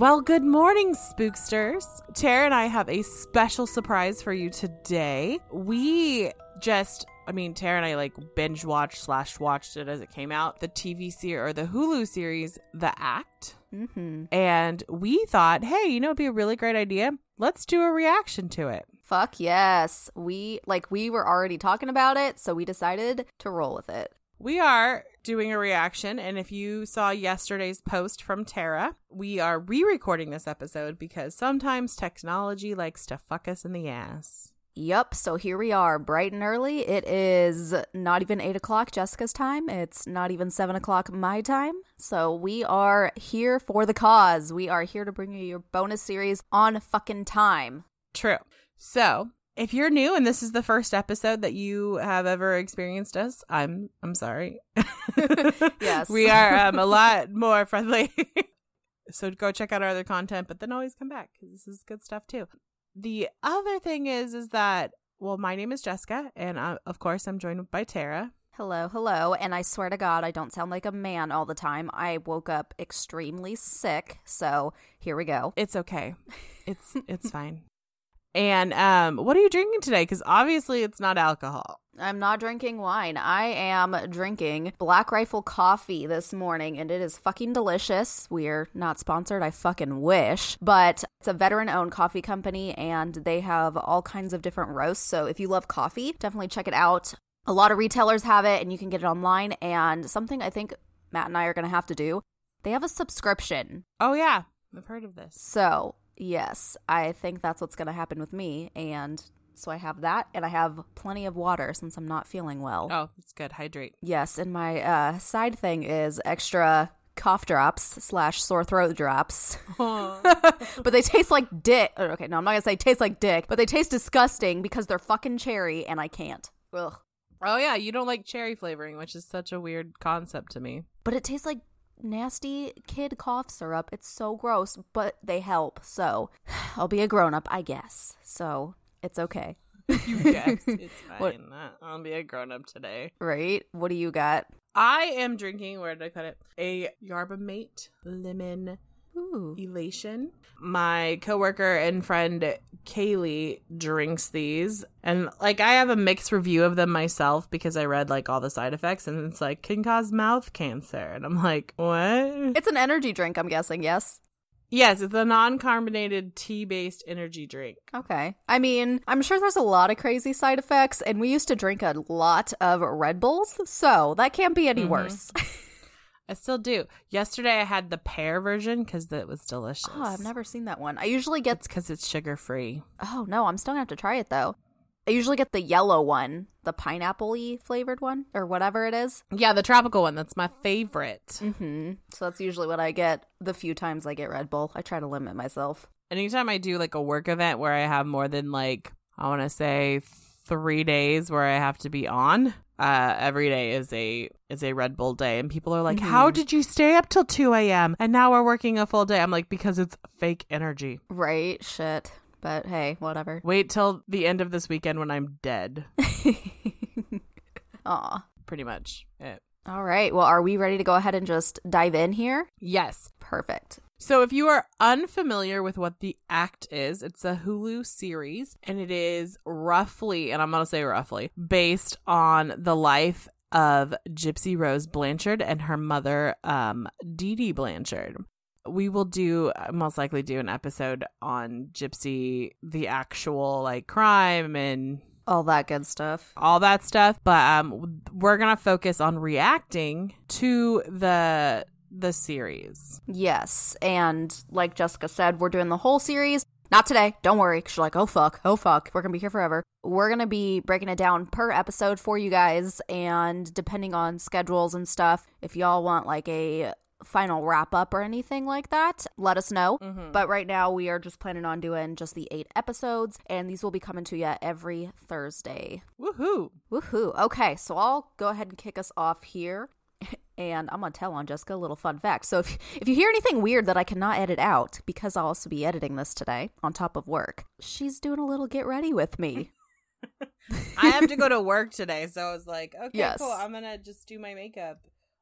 Well, good morning, spooksters. Tara and I have a special surprise for you today. We just, I mean, Tara and I like binge watched slash watched it as it came out, the TV series or the Hulu series, The Act. Mm-hmm. And we thought, hey, you know, it'd be a really great idea. Let's do a reaction to it. Fuck yes. We like we were already talking about it, so we decided to roll with it. We are doing a reaction, and if you saw yesterday's post from Tara, we are re recording this episode because sometimes technology likes to fuck us in the ass. Yep. so here we are, bright and early. It is not even 8 o'clock Jessica's time. It's not even 7 o'clock my time. So we are here for the cause. We are here to bring you your bonus series on fucking time. True. So, if you're new and this is the first episode that you have ever experienced us, I'm I'm sorry. Yes. we are um, a lot more friendly. so go check out our other content, but then always come back because this is good stuff too. The other thing is, is that well, my name is Jessica, and uh, of course I'm joined by Tara. Hello, hello. And I swear to God, I don't sound like a man all the time. I woke up extremely sick. So here we go. It's okay. It's it's fine. And um, what are you drinking today? Because obviously it's not alcohol. I'm not drinking wine. I am drinking Black Rifle coffee this morning, and it is fucking delicious. We're not sponsored, I fucking wish. But it's a veteran owned coffee company, and they have all kinds of different roasts. So if you love coffee, definitely check it out. A lot of retailers have it, and you can get it online. And something I think Matt and I are going to have to do they have a subscription. Oh yeah, I've heard of this. So, yes, I think that's what's going to happen with me. And so I have that, and I have plenty of water since I'm not feeling well. Oh, it's good. Hydrate. Yes, and my uh, side thing is extra cough drops slash sore throat drops. but they taste like dick. oh, Okay, no, I'm not gonna say taste like dick, but they taste disgusting because they're fucking cherry, and I can't. Ugh. Oh yeah, you don't like cherry flavoring, which is such a weird concept to me. But it tastes like nasty kid cough syrup. It's so gross, but they help. So I'll be a grown up, I guess. So it's okay, You guess it's What- fine. I'll be a grown up today. right? What do you got? I am drinking. Where did I put it? A Yerba Mate lemon Ooh. elation. My coworker and friend Kaylee drinks these, and like I have a mixed review of them myself because I read like all the side effects, and it's like can cause mouth cancer, and I'm like, what? It's an energy drink, I'm guessing. Yes. Yes, it's a non-carbonated tea-based energy drink. Okay. I mean, I'm sure there's a lot of crazy side effects, and we used to drink a lot of Red Bulls, so that can't be any Mhm. worse. I still do. Yesterday I had the pear version because it was delicious. oh, I've never seen that one. I usually get. It's because it's sugar free. Oh, no, I'm still gonna have to try it though. I usually get the yellow one, the pineapple y flavored one, or whatever it is. Yeah, the tropical one. That's my favorite. hmm So that's usually what I get the few times I get Red Bull. I try to limit myself. Anytime I do like a work event where I have more than like I want to say three days where I have to be on, uh, every day is a is a Red Bull day, and people are like, "How Mhm. did you stay up till two a.m. and now we're working a full day?" I'm like, "Because it's fake energy." Right? Shit. But hey, whatever. Wait till the end of this weekend when I'm dead. Aw. Pretty much it. All right. Well, are we ready to go ahead and just dive in here? Yes. Perfect. So, if you are unfamiliar with what The Act is, it's a Hulu series and it is roughly, and I'm going to say roughly, based on the life of Gypsy Rose Blanchard and her mother, um, Dee Dee Blanchard. We will do, most likely, do an episode on Gypsy, the actual like crime and All that good stuff. all that stuff but um we're gonna focus on reacting to the the series Yes. And like Jessica said, we're doing the whole series. Not today. Don't worry. Cause you're like, oh fuck, oh fuck. We're gonna be here forever. We're gonna be breaking it down per episode for you guys, and depending on schedules and stuff, if y'all want like a final wrap up or anything like that, let us know. Mhm. But right now, we are just planning on doing just the eight episodes, and these will be coming to you every Thursday. Woohoo! Woohoo. Okay, so I'll go ahead and kick us off here. And I'm to tell on Jessica a little fun fact. So, if, if you hear anything weird that I cannot edit out, because I'll also be editing this today on top of work, she's doing a little get ready with me. I have to go to work today, so I was like, okay, Yes. cool. I'm gonna just do my makeup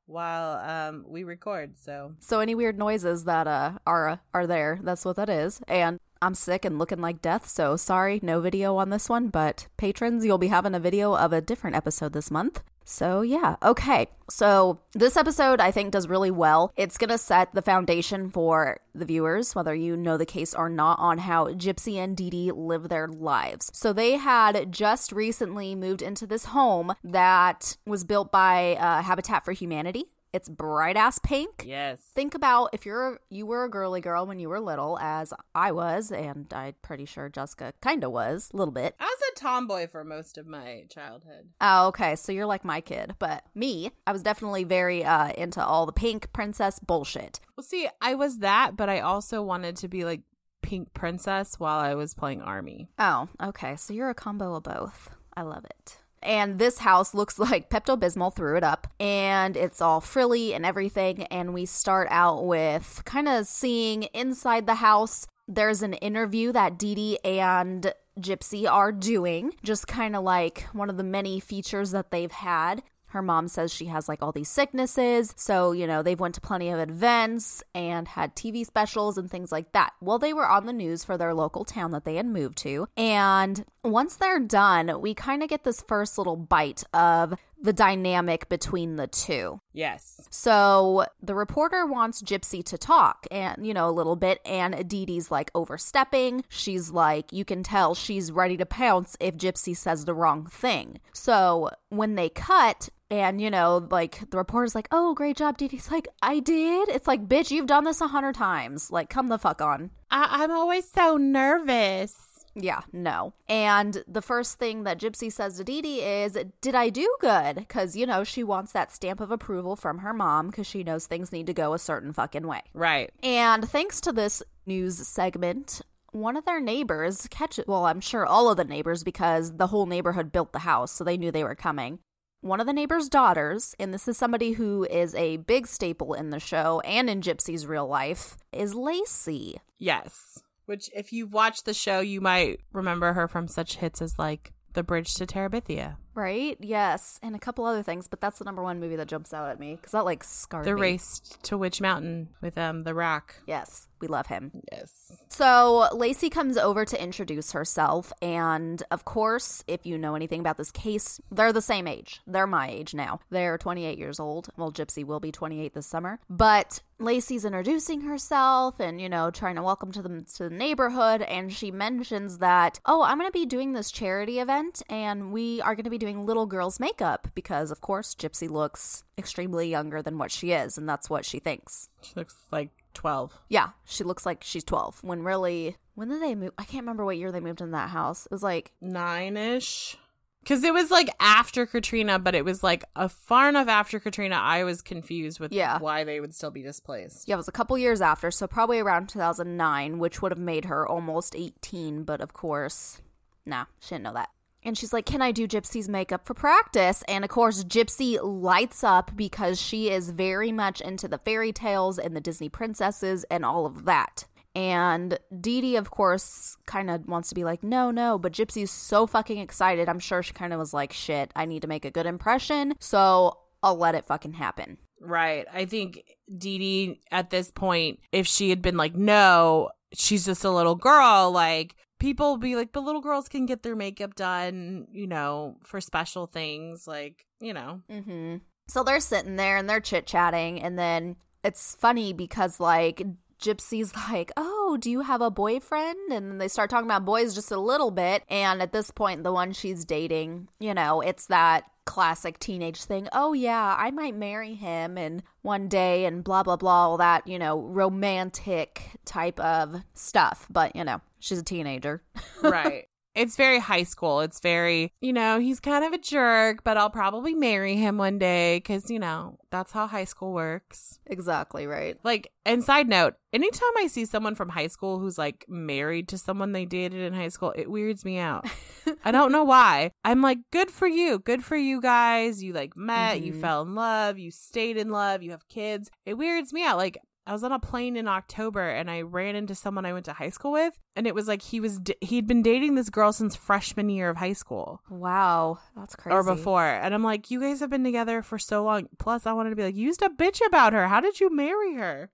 while um we record. So So any weird noises that uh are are there, that's what that is. And I'm sick and looking like death, so sorry, no video on this one, but patrons, you'll be having a video of a different episode this month. So yeah, okay. So this episode I think does really well. It's going to set the foundation for the viewers, whether you know the case or not, on how Gypsy and Dee Dee live their lives. So they had just recently moved into this home that was built by uh, Habitat for Humanity. It's bright ass pink. Yes, think about if you're you were a girly girl when you were little as i was and i'm pretty sure jessica kind of was a little bit. I was a tomboy for most of my childhood. oh okay so you're like my kid but me i was definitely very uh into all the pink princess bullshit. Well, see, I was that, but I also wanted to be like Pink Princess while I was playing Army. oh okay so you're a combo of both. I love it and this house looks like Pepto Bismol threw it up, and it's all frilly and everything. And we start out with kind of seeing inside the house. There's an interview that Dee Dee and Gypsy are doing, just kind of like one of the many features that they've had. Her mom says she has like all these sicknesses, so you know they've went to plenty of events and had TV specials and things like that. Well, they were on the news for their local town that they had moved to, and once they're done, we kind of get this first little bite of the dynamic between the two. Yes. So the reporter wants Gypsy to talk and, you know, a little bit. And Dee Dee's like overstepping. She's like, you can tell she's ready to pounce if Gypsy says the wrong thing. So when they cut, and you know, like the reporter's like, "Oh, great job, Dee Dee's like, "I did." It's like, "Bitch, you've done this a hundred times. Like, come the fuck on." I- I'm always so nervous. Yeah, no. And the first thing that Gypsy says to Dee Dee is, Did I do good? Because, you know, she wants that stamp of approval from her mom because she knows things need to go a certain fucking way. Right. And thanks to this news segment, one of their neighbors catch well, I'm sure all of the neighbors because the whole neighborhood built the house, so they knew they were coming. One of the neighbor's daughters, and this is somebody who is a big staple in the show and in Gypsy's real life, is Lacey. Yes. Which, if you've watched the show, you might remember her from such hits as like The Bridge to Terabithia, Right? Yes. And a couple other things, but that's the number one movie that jumps out at me because that like scarred The me. Race to Witch Mountain with um The Rock. Yes. We love him. Yes. So Lacey comes over to introduce herself. And of course, if you know anything about this case, they're the same age. They're my age now. They're 28 years old. Well, Gypsy will be 28 this summer. But Lacey's introducing herself and, you know, trying to welcome to them to the neighborhood. And she mentions that, oh, I'm going to be doing this charity event and we are going to be doing little girls' makeup because, of course, Gypsy looks extremely younger than what she is. And that's what she thinks. She looks like 12. Yeah, she looks like she's 12 when really when did they move? I can't remember what year they moved in that house. It was like Nine ish. Because it was like after Katrina, but it was like a far enough after Katrina, I was confused with Yeah. why they would still be displaced. yeah, it was a couple years after, so probably around 2009, which would have made her almost 18, but of course, nah, she didn't know that. And she's like, Can I do Gypsy's makeup for practice? And of course, Gypsy lights up because she is very much into the fairy tales and the Disney princesses and all of that. And Dee Dee, of course, kind of wants to be like, no, no, but Gypsy's so fucking excited. I'm sure she kind of was like, shit, I need to make a good impression. So I'll let it fucking happen. Right. I think Dee Dee at this point, if she had been like, no, she's just a little girl, like people be like, but little girls can get their makeup done, you know, for special things, like, you know. Mm-hmm. So they're sitting there and they're chit chatting, and then it's funny because like Gypsy's like, "Oh, do you have a boyfriend?" And then they start talking about boys just a little bit, and at this point, the one she's dating, you know, it's that classic teenage thing. Oh yeah, I might marry him and one day and blah blah blah all that, you know, romantic type of stuff, but you know, she's a teenager. right. It's very high school. It's very, you know, he's kind of a jerk, but I'll probably marry him one day because, you know, that's how high school works. Exactly right. Like, and side note, anytime I see someone from high school who's like married to someone they dated in high school, it weirds me out. I don't know why. I'm like, good for you. Good for you guys. You like met, you Mhm. fell in love, you stayed in love, you have kids. It weirds me out. Like, I was on a plane in October and I ran into someone I went to high school with, and it was like he was d- he'd been dating this girl since freshman year of high school Wow, that's crazy. or before, and I'm like, you guys have been together for so long. Plus, I wanted to be like, you used to bitch about her. How did you marry her?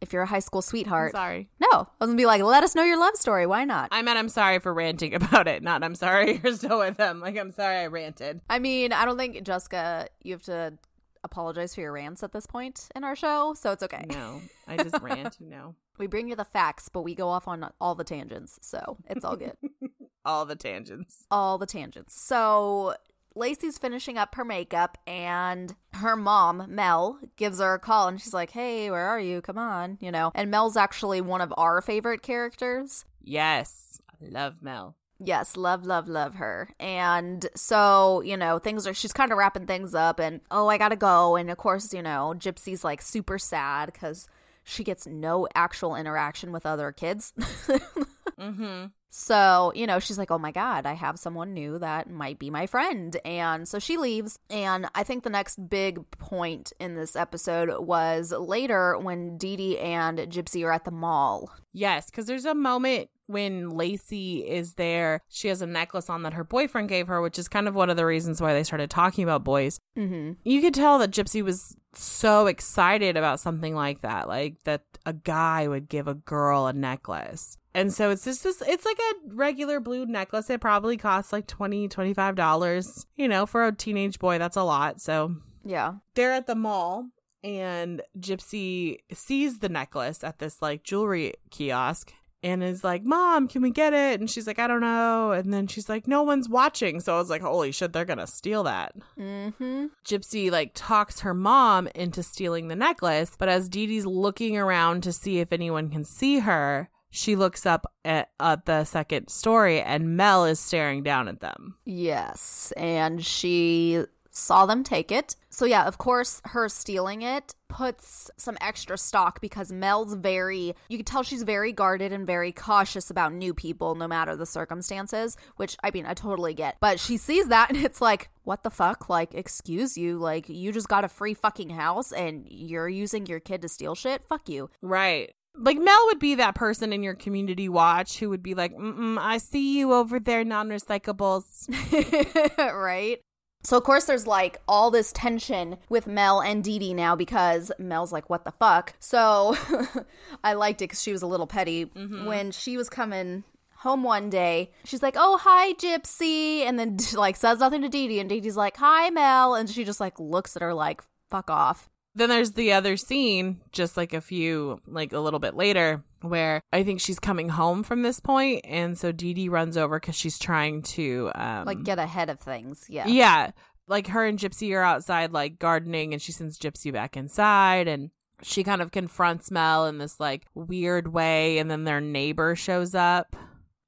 If you're a high school I'm sweetheart, sorry. no, I was gonna be like, let us know your love story. Why not? I meant I'm sorry for ranting about it. Not I'm sorry you're still with them. Like I'm sorry I ranted. I mean, I don't think Jessica, you have to apologize for your rants at this point in our show, so it's okay. No, I just rant. Know, We bring you the facts, but we go off on all the tangents, so it's all good. all the tangents. all the tangents. So Lacey's finishing up her makeup, and her mom, Mel, gives her a call, and she's like, "Hey, where are you? Come on, you know." And Mel's actually one of our favorite characters. Yes, I love Mel. Yes, love, love, love her. And so, you know, things are, she's kind of wrapping things up, and oh, I gotta go. And of course, you know, Gypsy's like super sad because she gets no actual interaction with other kids. Mm-hmm. So, you know, she's like, oh my God, I have someone new that might be my friend. And so she leaves. And I think the next big point in this episode was later when Dee Dee and Gypsy are at the mall. Yes, because there's a moment when Lacey is there. She has a necklace on that her boyfriend gave her, which is kind of one of the reasons why they started talking about boys. Mm-hmm. You could tell that Gypsy was so excited about something like that, like that a guy would give a girl a necklace. And so it's just this, it's like a regular blue necklace. It probably costs like $20, $25. You know, for a teenage boy, that's a lot. So Yeah. they're at the mall and Gypsy sees the necklace at this like jewelry kiosk and is like, Mom, can we get it? And she's like, I don't know. And then she's like, No one's watching. So I was like, Holy shit, they're gonna steal that. Mm-hmm. Gypsy like talks her mom into stealing the necklace, but as Dee Dee's looking around to see if anyone can see her, she looks up at, at the second story and Mel is staring down at them. Yes. And she saw them take it. So, yeah, of course, her stealing it puts some extra stock because Mel's very, you can tell she's very guarded and very cautious about new people, no matter the circumstances, which I mean, I totally get. But she sees that and it's like, what the fuck? Like, excuse you. Like, you just got a free fucking house and you're using your kid to steal shit? Fuck you. Right. Like Mel would be that person in your community watch who would be like, Mm-mm, I see you over there, non recyclables. right? So of course there's like all this tension with Mel and Dee Dee now because Mel's like, what the fuck? So I liked it because she was a little petty. Mm-hmm. When she was coming home one day, she's like, oh, hi, Gypsy. And then like says nothing to Dee Dee. And Dee Dee's like, hi, Mel. And she just like looks at her like, fuck off. Then there's the other scene, just like a few, like a little bit later, where I think she's coming home from this point, and so Dee Dee runs over because she's trying to, um, Like get ahead of things. Yeah. yeah, like her and Gypsy are outside like gardening, and she sends Gypsy back inside, and she kind of confronts Mel in this like weird way, and then their neighbor shows up.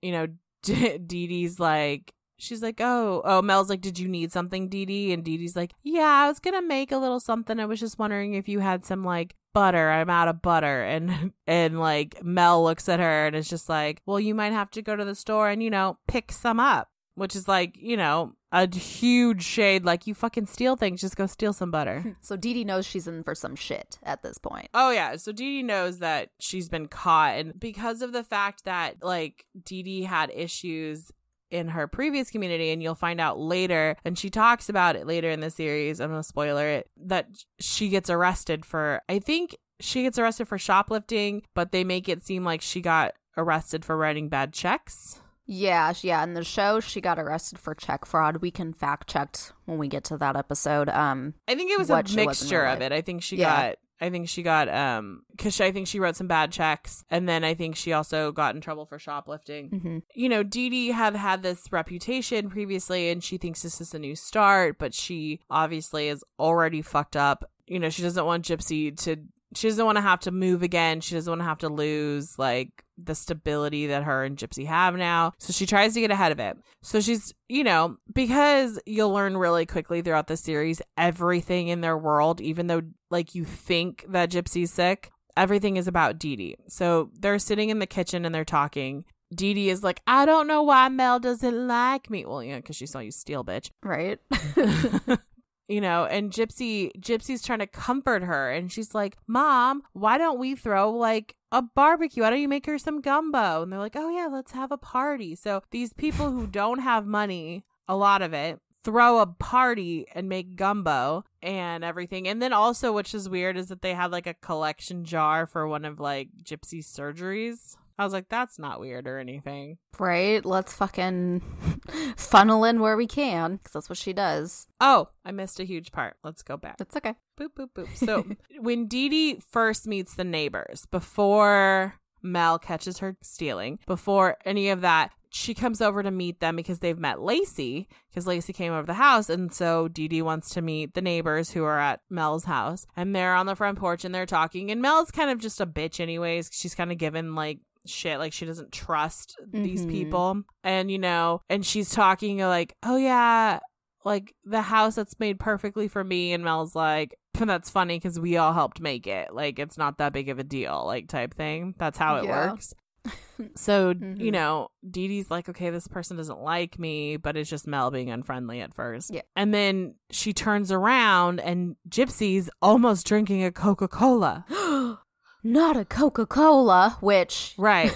You know, Dee Dee's like. She's like, oh, oh, Mel's like, did you need something, Dee Dee? And Dee Dee's like, yeah, I was gonna make a little something. I was just wondering if you had some like butter. I'm out of butter. And and like Mel looks at her and is just like, well, you might have to go to the store and you know pick some up, which is like, you know, a huge shade. Like you fucking steal things, just go steal some butter. So Dee Dee knows she's in for some shit at this point. Oh yeah, so Dee Dee knows that she's been caught, and because of the fact that like Dee Dee had issues in her previous community, and you'll find out later, and she talks about it later in the series. I'm gonna spoiler it that she gets arrested for. I think she gets arrested for shoplifting, but they make it seem like she got arrested for writing bad checks. Yeah, yeah. In the show, she got arrested for check fraud. We can fact check when we get to that episode. Um, I think it was a she was mixture of life. it. I think she Yeah. got I think she got um cuz I think she wrote some bad checks and then I think she also got in trouble for shoplifting. mhm. You know, Dee Dee had had this reputation previously and she thinks this is a new start, but she obviously is already fucked up. You know, she doesn't want Gypsy to she doesn't want to have to move again. She doesn't want to have to lose like the stability that her and Gypsy have now. So she tries to get ahead of it. So she's, you know, because you'll learn really quickly throughout the series everything in their world, even though like you think that Gypsy's sick, everything is about Dee Dee. So they're sitting in the kitchen and they're talking. Dee Dee is like, I don't know why Mel doesn't like me. Well, yeah, because she saw you steal, bitch. Right. you know, and Gypsy Gypsy's trying to comfort her and she's like, "Mom, why don't we throw like a barbecue? Why don't you make her some gumbo?" And they're like, "Oh yeah, let's have a party." So these people who don't have money, a lot of it, throw a party and make gumbo and everything. And then also, which is weird, is that they had like a collection jar for one of like Gypsy's surgeries. I was like, that's not weird or anything. Right? Let's fucking funnel in where we can because that's what she does. Oh, I missed a huge part. Let's go back. It's okay. Boop, boop, boop. So when Dee Dee first meets the neighbors, before Mel catches her stealing, before any of that, she comes over to meet them because they've met Lacey because Lacey came over the house. And so Dee Dee wants to meet the neighbors who are at Mel's house. And they're on the front porch and they're talking. And Mel's kind of just a bitch, anyways. She's kind of given like shit like she doesn't trust these Mhm. people and you know and she's talking like oh yeah like the house that's made perfectly for me and mel's like that's funny because we all helped make it like it's not that big of a deal like type thing that's how it Yeah. works so you Mhm. know Dee Dee's like okay this person doesn't like me but it's just mel being unfriendly at first Yeah. and then she turns around and gypsy's almost drinking a coca-cola Not a Coca Cola, which. right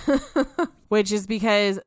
which is because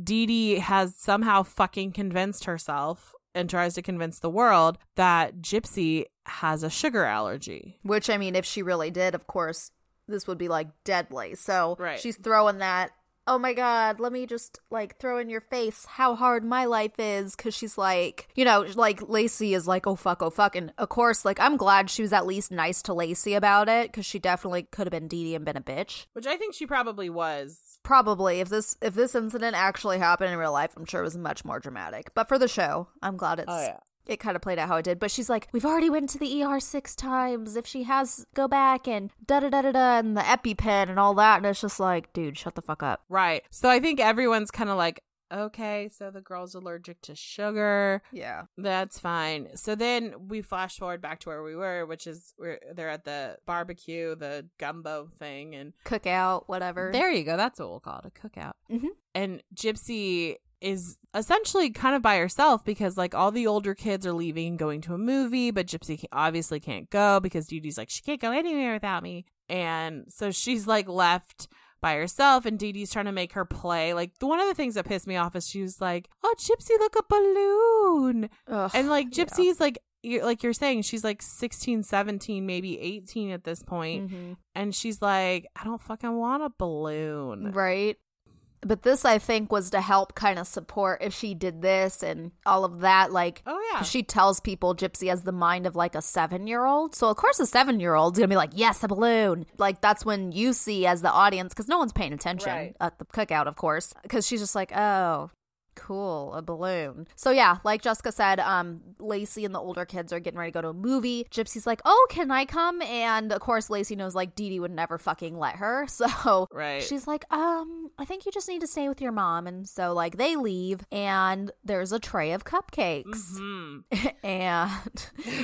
Dee Dee has somehow fucking convinced herself and tries to convince the world that Gypsy has a sugar allergy. Which, I mean, if she really did, of course, this would be like deadly. So Right. she's throwing that. Oh my God, let me just like throw in your face how hard my life is. Cause she's like, you know, like Lacey is like, oh fuck, oh fuck. And of course, like, I'm glad she was at least nice to Lacey about it. Cause she definitely could have been Dee Dee and been a bitch. Which I think she probably was. Probably if this if this incident actually happened in real life, I'm sure it was much more dramatic. But for the show, I'm glad it's Oh, yeah. It kind of played out how it did. But she's like, we've already went to the ER six times. If she has, go back and da da da da da and the EpiPen and all that. And it's just like, dude, shut the fuck up. Right. So I think everyone's kind of like, okay, so the girl's allergic to sugar. Yeah. That's fine. So then we flash forward back to where we were, which is where they're at the barbecue, the gumbo thing, and Cookout, whatever. There you go. That's what we'll call it a cookout. Mhm. And Gypsy is essentially kind of by herself because like all the older kids are leaving and going to a movie, but Gypsy obviously can't go because Dee Dee's like, she can't go anywhere without me. And so she's like left by herself and Dee Dee's trying to make her play. Like one of the things that pissed me off is she was like, Oh, Gypsy, look a balloon. Ugh, And like yeah. Gypsy's like you're, like you're saying, she's like 16, 17, maybe 18 at this point. Mhm. And she's like, I don't fucking want a balloon. Right. But this, I think, was to help kind of support if she did this and all of that. Like, Oh yeah. she tells people Gypsy has the mind of like a seven year old. So, of course, a seven year old's gonna be like, yes, a balloon. Like, that's when you see as the audience, because no one's paying attention Right. at the cookout, of course, because she's just like, oh. Cool, a balloon. So yeah, like Jessica said, um, Lacey and the older kids are getting ready to go to a movie. Gypsy's like, "Oh, can I come?" And of course, Lacey knows like Dee Dee would never fucking let her. So Right. She's like, um, I think you just need to stay with your mom. And so, like, they leave, and there's a tray of cupcakes. Mhm. and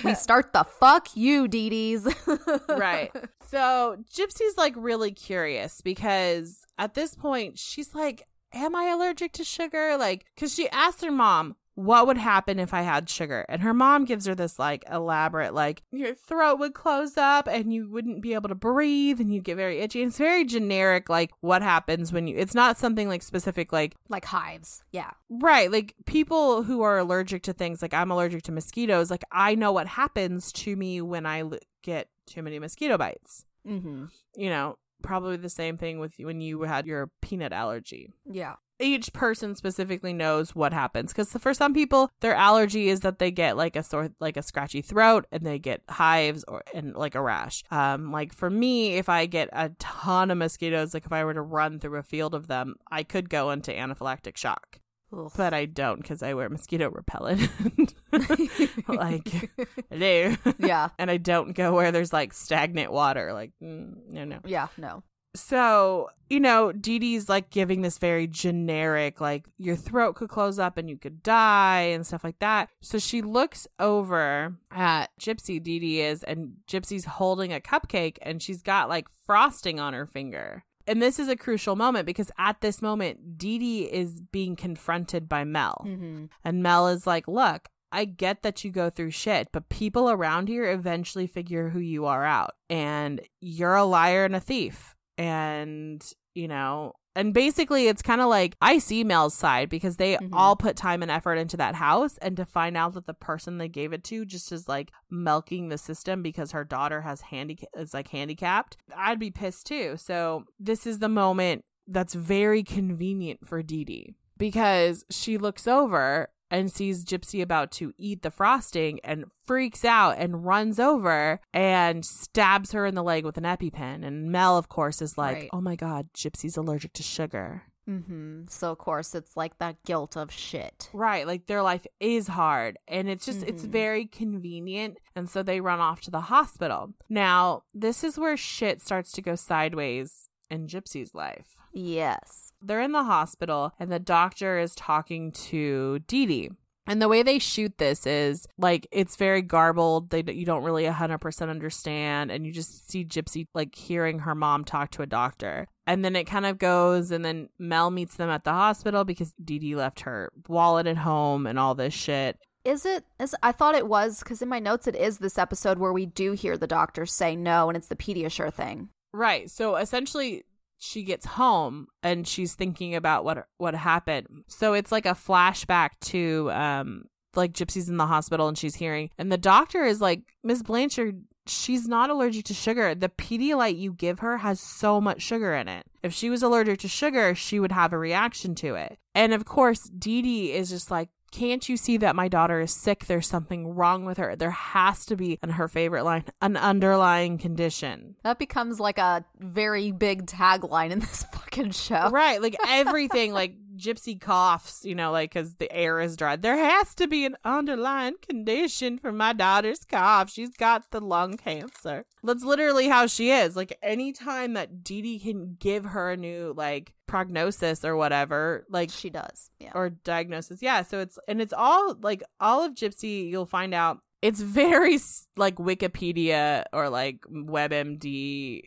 we start the fuck you, Dee Dee's. right. So Gypsy's like really curious because at this point she's like, Am I allergic to sugar? Like, because she asked her mom, What would happen if I had sugar? And her mom gives her this like elaborate, like, your throat would close up and you wouldn't be able to breathe and you'd get very itchy. And it's very generic, like, what happens when you, it's not something like specific, like, like hives. Yeah. Right. Like people who are allergic to things, like I'm allergic to mosquitoes, like I know what happens to me when I l- get too many mosquito bites. Mm-hmm. You know, probably the same thing with when you had your peanut allergy. Yeah. Each person specifically knows what happens because for some people, their allergy is that they get like a sore, like a scratchy throat, and they get hives or and like a rash. Um, like for me, if I get a ton of mosquitoes, like if I were to run through a field of them, I could go into anaphylactic shock Ugh. but I don't because I wear mosquito repellent. like, do. Yeah. and I don't go where there's like stagnant water. Like, mm, no, no. Yeah, no. So, you know, Dee Dee's like giving this very generic, like, your throat could close up and you could die and stuff like that. So she looks over at Gypsy, Dee Dee is, and Gypsy's holding a cupcake and she's got like frosting on her finger. And this is a crucial moment because at this moment, Dee Dee is being confronted by Mel. Mm-hmm. And Mel is like, look, I get that you go through shit, but people around here eventually figure who you are out. And you're a liar and a thief. And, you know, and basically it's kind of like I see Mel's side because they Mhm. all put time and effort into that house. And to find out that the person they gave it to just is like milking the system because her daughter has handica- is like handicapped, I'd be pissed too. So this is the moment that's very convenient for Dee Dee because she looks over and sees Gypsy about to eat the frosting and freaks out and runs over and stabs her in the leg with an EpiPen. And Mel, of course, is like, Right. oh my God, Gypsy's allergic to sugar. Mm-hmm. So of course it's like that guilt of shit. Right. Like their life is hard and it's just, it's Mhm. very convenient. And so they run off to the hospital. Now, this is where shit starts to go sideways in Gypsy's life. Yes. they're in the hospital and the doctor is talking to Dee Dee. And the way they shoot this is like it's very garbled. They you don't really 100% understand and you just see Gypsy like hearing her mom talk to a doctor. And then it kind of goes and then Mel meets them at the hospital because Dee Dee left her wallet at home and all this shit. Is it? Is, I thought it was because in my notes it is this episode where we do hear the doctor say no, and it's the Pediasure thing. Right. So essentially she gets home and she's thinking about what what happened. So it's like a flashback to um like Gypsy's in the hospital and she's hearing and the doctor is like Miss Blanchard she's not allergic to sugar. The Pedialyte you give her has so much sugar in it. If she was allergic to sugar, she would have a reaction to it. And of course, Dee Dee is just like can't you see that my daughter is sick? There's something wrong with her. There has to be, and her favorite line, an underlying condition. That becomes like a very big tagline in this fucking show. right like everything like gypsy coughs you know like because the air is dry. There has to be an underlying condition for my daughter's cough. She's got the lung cancer. That's literally how she is. Like anytime that Dee Dee can give her a new like prognosis or whatever like She does. Yeah. or diagnosis. Yeah so it's and it's all like all of gypsy you'll find out it's very like wikipedia or like webmd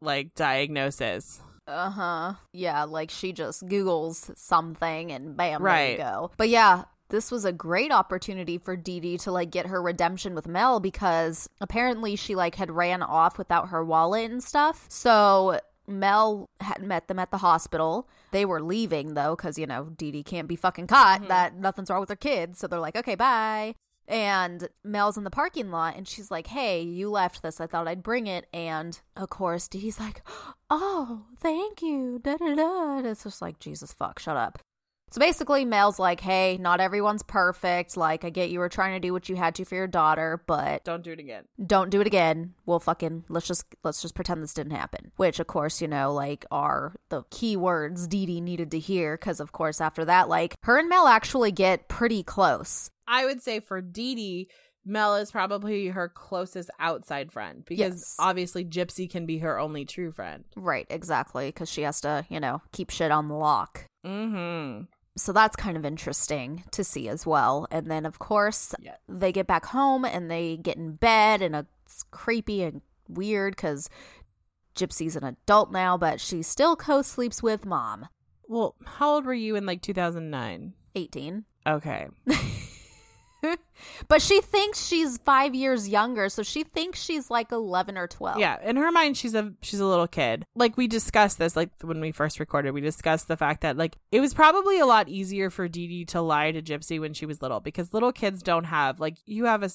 like diagnosis Uh huh. Yeah, like she just Googles something and bam, there you go. But yeah, this was a great opportunity for Dee Dee to like get her redemption with Mel because apparently she like had ran off without her wallet and stuff. So Mel had met them at the hospital. They were leaving though, because you know Dee Dee can't be fucking caught that nothing's wrong with her kids. So they're like, okay, bye. And Mel's in the parking lot and she's like, Hey, you left this. I thought I'd bring it. And of course, he's like, Oh, thank you. Da da da. And It's just like, Jesus fuck, shut up. So basically, Mel's like, Hey, not everyone's perfect. Like, I get you were trying to do what you had to for your daughter, but don't do it again don't do it again. We'll fucking let's just let's just pretend this didn't happen. Which of course, you know, like are the key words Dee Dee needed to hear because of course after that, like her and Mel actually get pretty close. I would say for Dee Dee, Mel is probably her closest outside friend because Yes. obviously Gypsy can be her only true friend. Right, exactly, because she has to, you know, keep shit on the lock. Mm-hmm. So that's kind of interesting to see as well. And then, of course, Yeah. they get back home and they get in bed, and it's creepy and weird because Gypsy's an adult now, but she still co sleeps with mom, Well, how old were you in like 2009? 18. Okay. but she thinks she's five years younger, so she thinks she's like 11 or 12. Yeah, in her mind she's a she's a little kid. Like we discussed this like when we first recorded, we discussed the fact that like it was probably a lot easier for Dee Dee to lie to Gypsy when she was little because little kids don't have like you have a,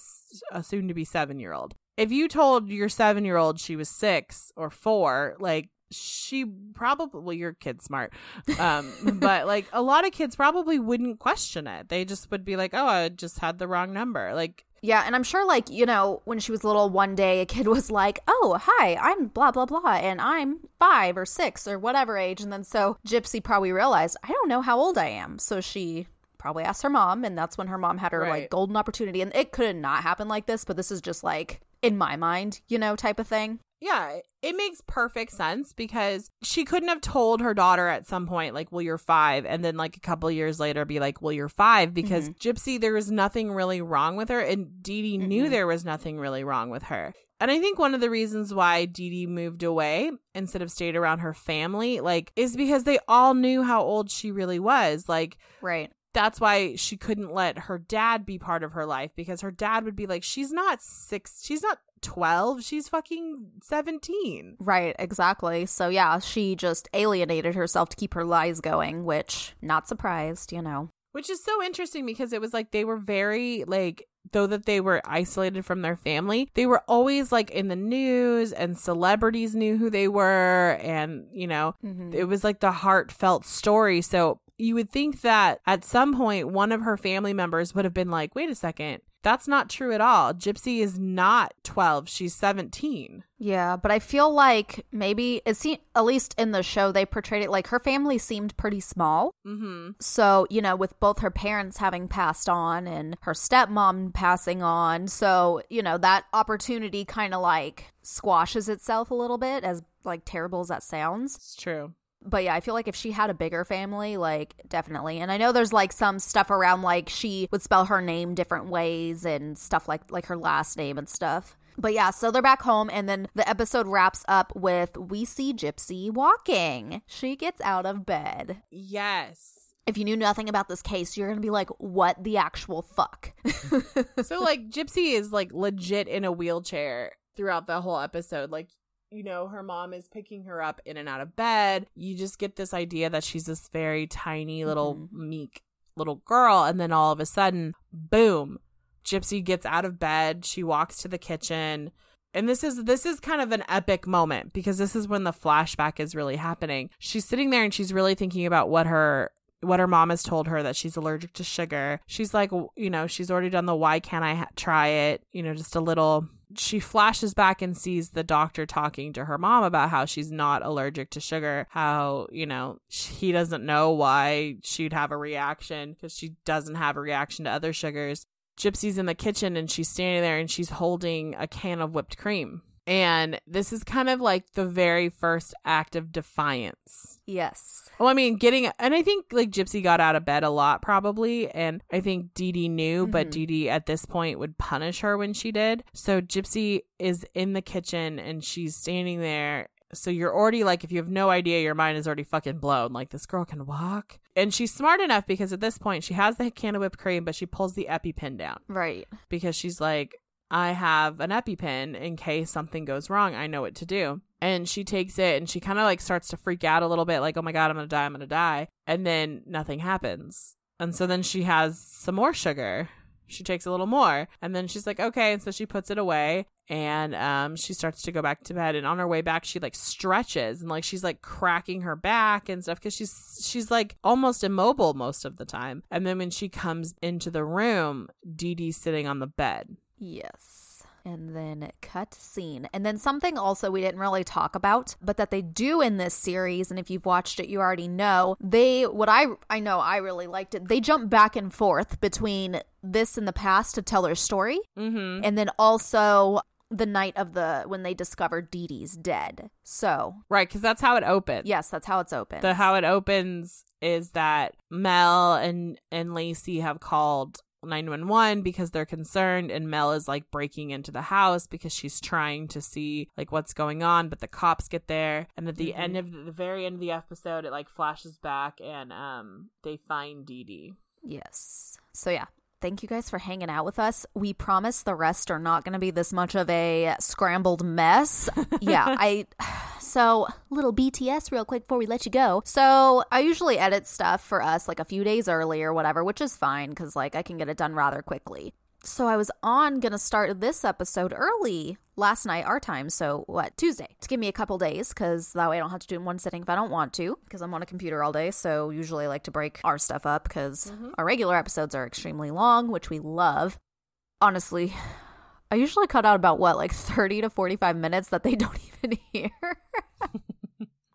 a soon to be 7-year-old. If you told your 7-year-old she was 6 or 4, like she probably well your kid's smart um but like a lot of kids probably wouldn't question it they just would be like oh i just had the wrong number like Yeah, and I'm sure, like, you know, when she was little, one day a kid was like, oh, hi, I'm blah, blah, blah, and I'm five or six or whatever age. And then so Gypsy probably realized, I don't know how old I am. So she probably asked her mom, and that's when her mom had her Right. like golden opportunity. And it could not happen like this, but this is just like in my mind, you know, type of thing. Yeah, it makes perfect sense because she couldn't have told her daughter at some point, like, well, you're five, and then like a couple years later be like, well, you're five, because Gypsy, there was nothing really wrong with her, and Dee Dee knew Mhm. there was nothing really wrong with her. And I think one of the reasons why Dee Dee moved away instead of stayed around her family, like, is because they all knew how old she really was. Like, Right. That's why she couldn't let her dad be part of her life because her dad would be like, she's not six, she's not 12, she's fucking 17. Right, exactly. So yeah, she just alienated herself to keep her lies going, which not surprised, you know. Which is so interesting because it was like they were very, like, though that they were isolated from their family, they were always like in the news and celebrities knew who they were. And, you know, Mm-hmm. it was like the heartfelt story. So you would think that at some point one of her family members would have been like, wait a second, that's not true at all. Gypsy is not 12, she's 17. Yeah, but I feel like maybe it seemed at least in the show they portrayed it like her family seemed pretty small. Mm-hmm. So, you know, with both her parents having passed on and her stepmom passing on, so, you know, that opportunity kind of like squashes itself a little bit as like terrible as that sounds. It's true. But yeah, I feel like if she had a bigger family, like definitely. And I know there's like some stuff around like she would spell her name different ways and stuff like like her last name and stuff. But yeah, so they're back home and then the episode wraps up with we see Gypsy walking. She gets out of bed. Yes. If you knew nothing about this case, you're going to be like, "What the actual fuck?" so like Gypsy is like legit in a wheelchair throughout the whole episode. Like you know, her mom is picking her up in and out of bed. You just get this idea that she's this very tiny little Mhm. meek little girl and then all of a sudden, boom, Gypsy gets out of bed, she walks to the kitchen. And this is this is kind of an epic moment because this is when the flashback is really happening. She's sitting there and she's really thinking about what her what her mom has told her that she's allergic to sugar. She's like, you know, she's already done the why can't I ha- try it? You know, just a little. She flashes back and sees the doctor talking to her mom about how she's not allergic to sugar, how, you know, he doesn't know why she'd have a reaction because she doesn't have a reaction to other sugars. Gypsy's in the kitchen and she's standing there and she's holding a can of whipped cream. And this is kind of like the very first act of defiance. yes. Well, I mean, getting, and I think like Gypsy got out of bed a lot probably. And I think Dee Dee knew, but Mhm. Dee Dee at this point would punish her when she did. So Gypsy is in the kitchen and she's standing there. So you're already like, if you have no idea, your mind is already fucking blown. Like, this girl can walk. And she's smart enough because at this point she has the can of whipped cream, but she pulls the EpiPen down Right. because she's like, I have an EpiPen in case something goes wrong. I know what to do. And she takes it and she kind of like starts to freak out a little bit, like, oh my God, I'm going to die, I'm going to die. And then nothing happens. And so then she has some more sugar. She takes a little more. And then she's like, okay. And so she puts it away and um, she starts to go back to bed. And on her way back, she like stretches and like she's like cracking her back and stuff because she's she's like almost immobile most of the time. And then when she comes into the room, Dee Dee's sitting on the bed. Yes. And then cut scene. And then something also we didn't really talk about, but that they do in this series, and if you've watched it, you already know. They what I I know I really liked it. They jump back and forth between this in the past to tell their story, Mm-hmm. and then also the night of the when they discover Dee Dee's dead. So Right, because that's how it opens. yes, that's how it's open. The how it opens is that Mel and and Lacey have called 911 because they're concerned and Mel is like breaking into the house because she's trying to see like what's going on but the cops get there and at the Mhm. end of the, the very end of the episode it like flashes back and um they find Dee Dee. Yes. So yeah. Thank you guys for hanging out with us. We promise the rest are not going to be this much of a scrambled mess. yeah, I so little BTS real quick before we let you go. So, I usually edit stuff for us like a few days early or whatever, which is fine cuz like I can get it done rather quickly. So I was on gonna start this episode early last night our time. So what Tuesday to give me a couple days because that way I don't have to do it in one sitting if I don't want to because I'm on a computer all day. So usually I like to break our stuff up because mm-hmm. our regular episodes are extremely long, which we love. Honestly, I usually cut out about what like 30 to 45 minutes that they don't even hear.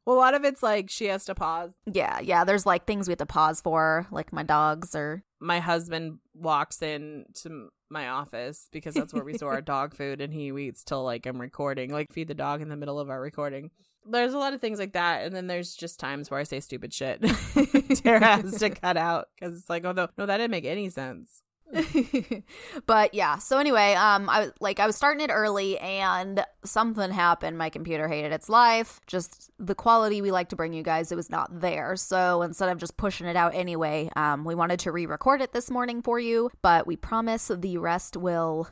Well, a lot of it's like she has to pause. yeah, yeah. There's like things we have to pause for, like my dogs are my husband walks in to my office because that's where we store our dog food and he eats till like I'm recording, like feed the dog in the middle of our recording. There's a lot of things like that, and then there's just times where I say stupid shit. Tara has to cut out because it's like, oh no, no, that didn't make any sense. but yeah so anyway um i like i was starting it early and something happened my computer hated its life just the quality we like to bring you guys it was not there so instead of just pushing it out anyway um we wanted to re-record it this morning for you but we promise the rest will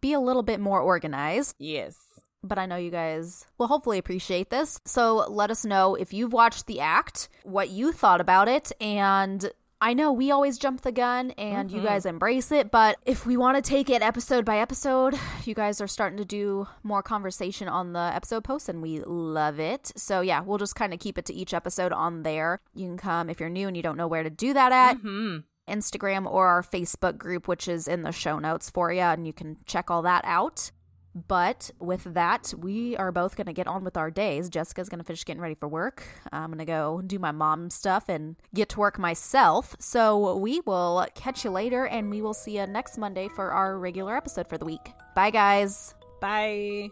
be a little bit more organized Yes. but I know you guys will hopefully appreciate this. So let us know if you've watched the act, what you thought about it, and I know we always jump the gun and you guys embrace it, but if we want to take it episode by episode, you guys are starting to do more conversation on the episode posts and we love it. So yeah, we'll just kind of keep it to each episode on there. You can come if you're new and you don't know where to do that at. Hmm. Instagram or our Facebook group, which is in the show notes for you, and you can check all that out. But with that, we are both going to get on with our days. Jessica's going to finish getting ready for work. I'm going to go do my mom stuff and get to work myself. So we will catch you later, and we will see you next Monday for our regular episode for the week. Bye, guys. Bye.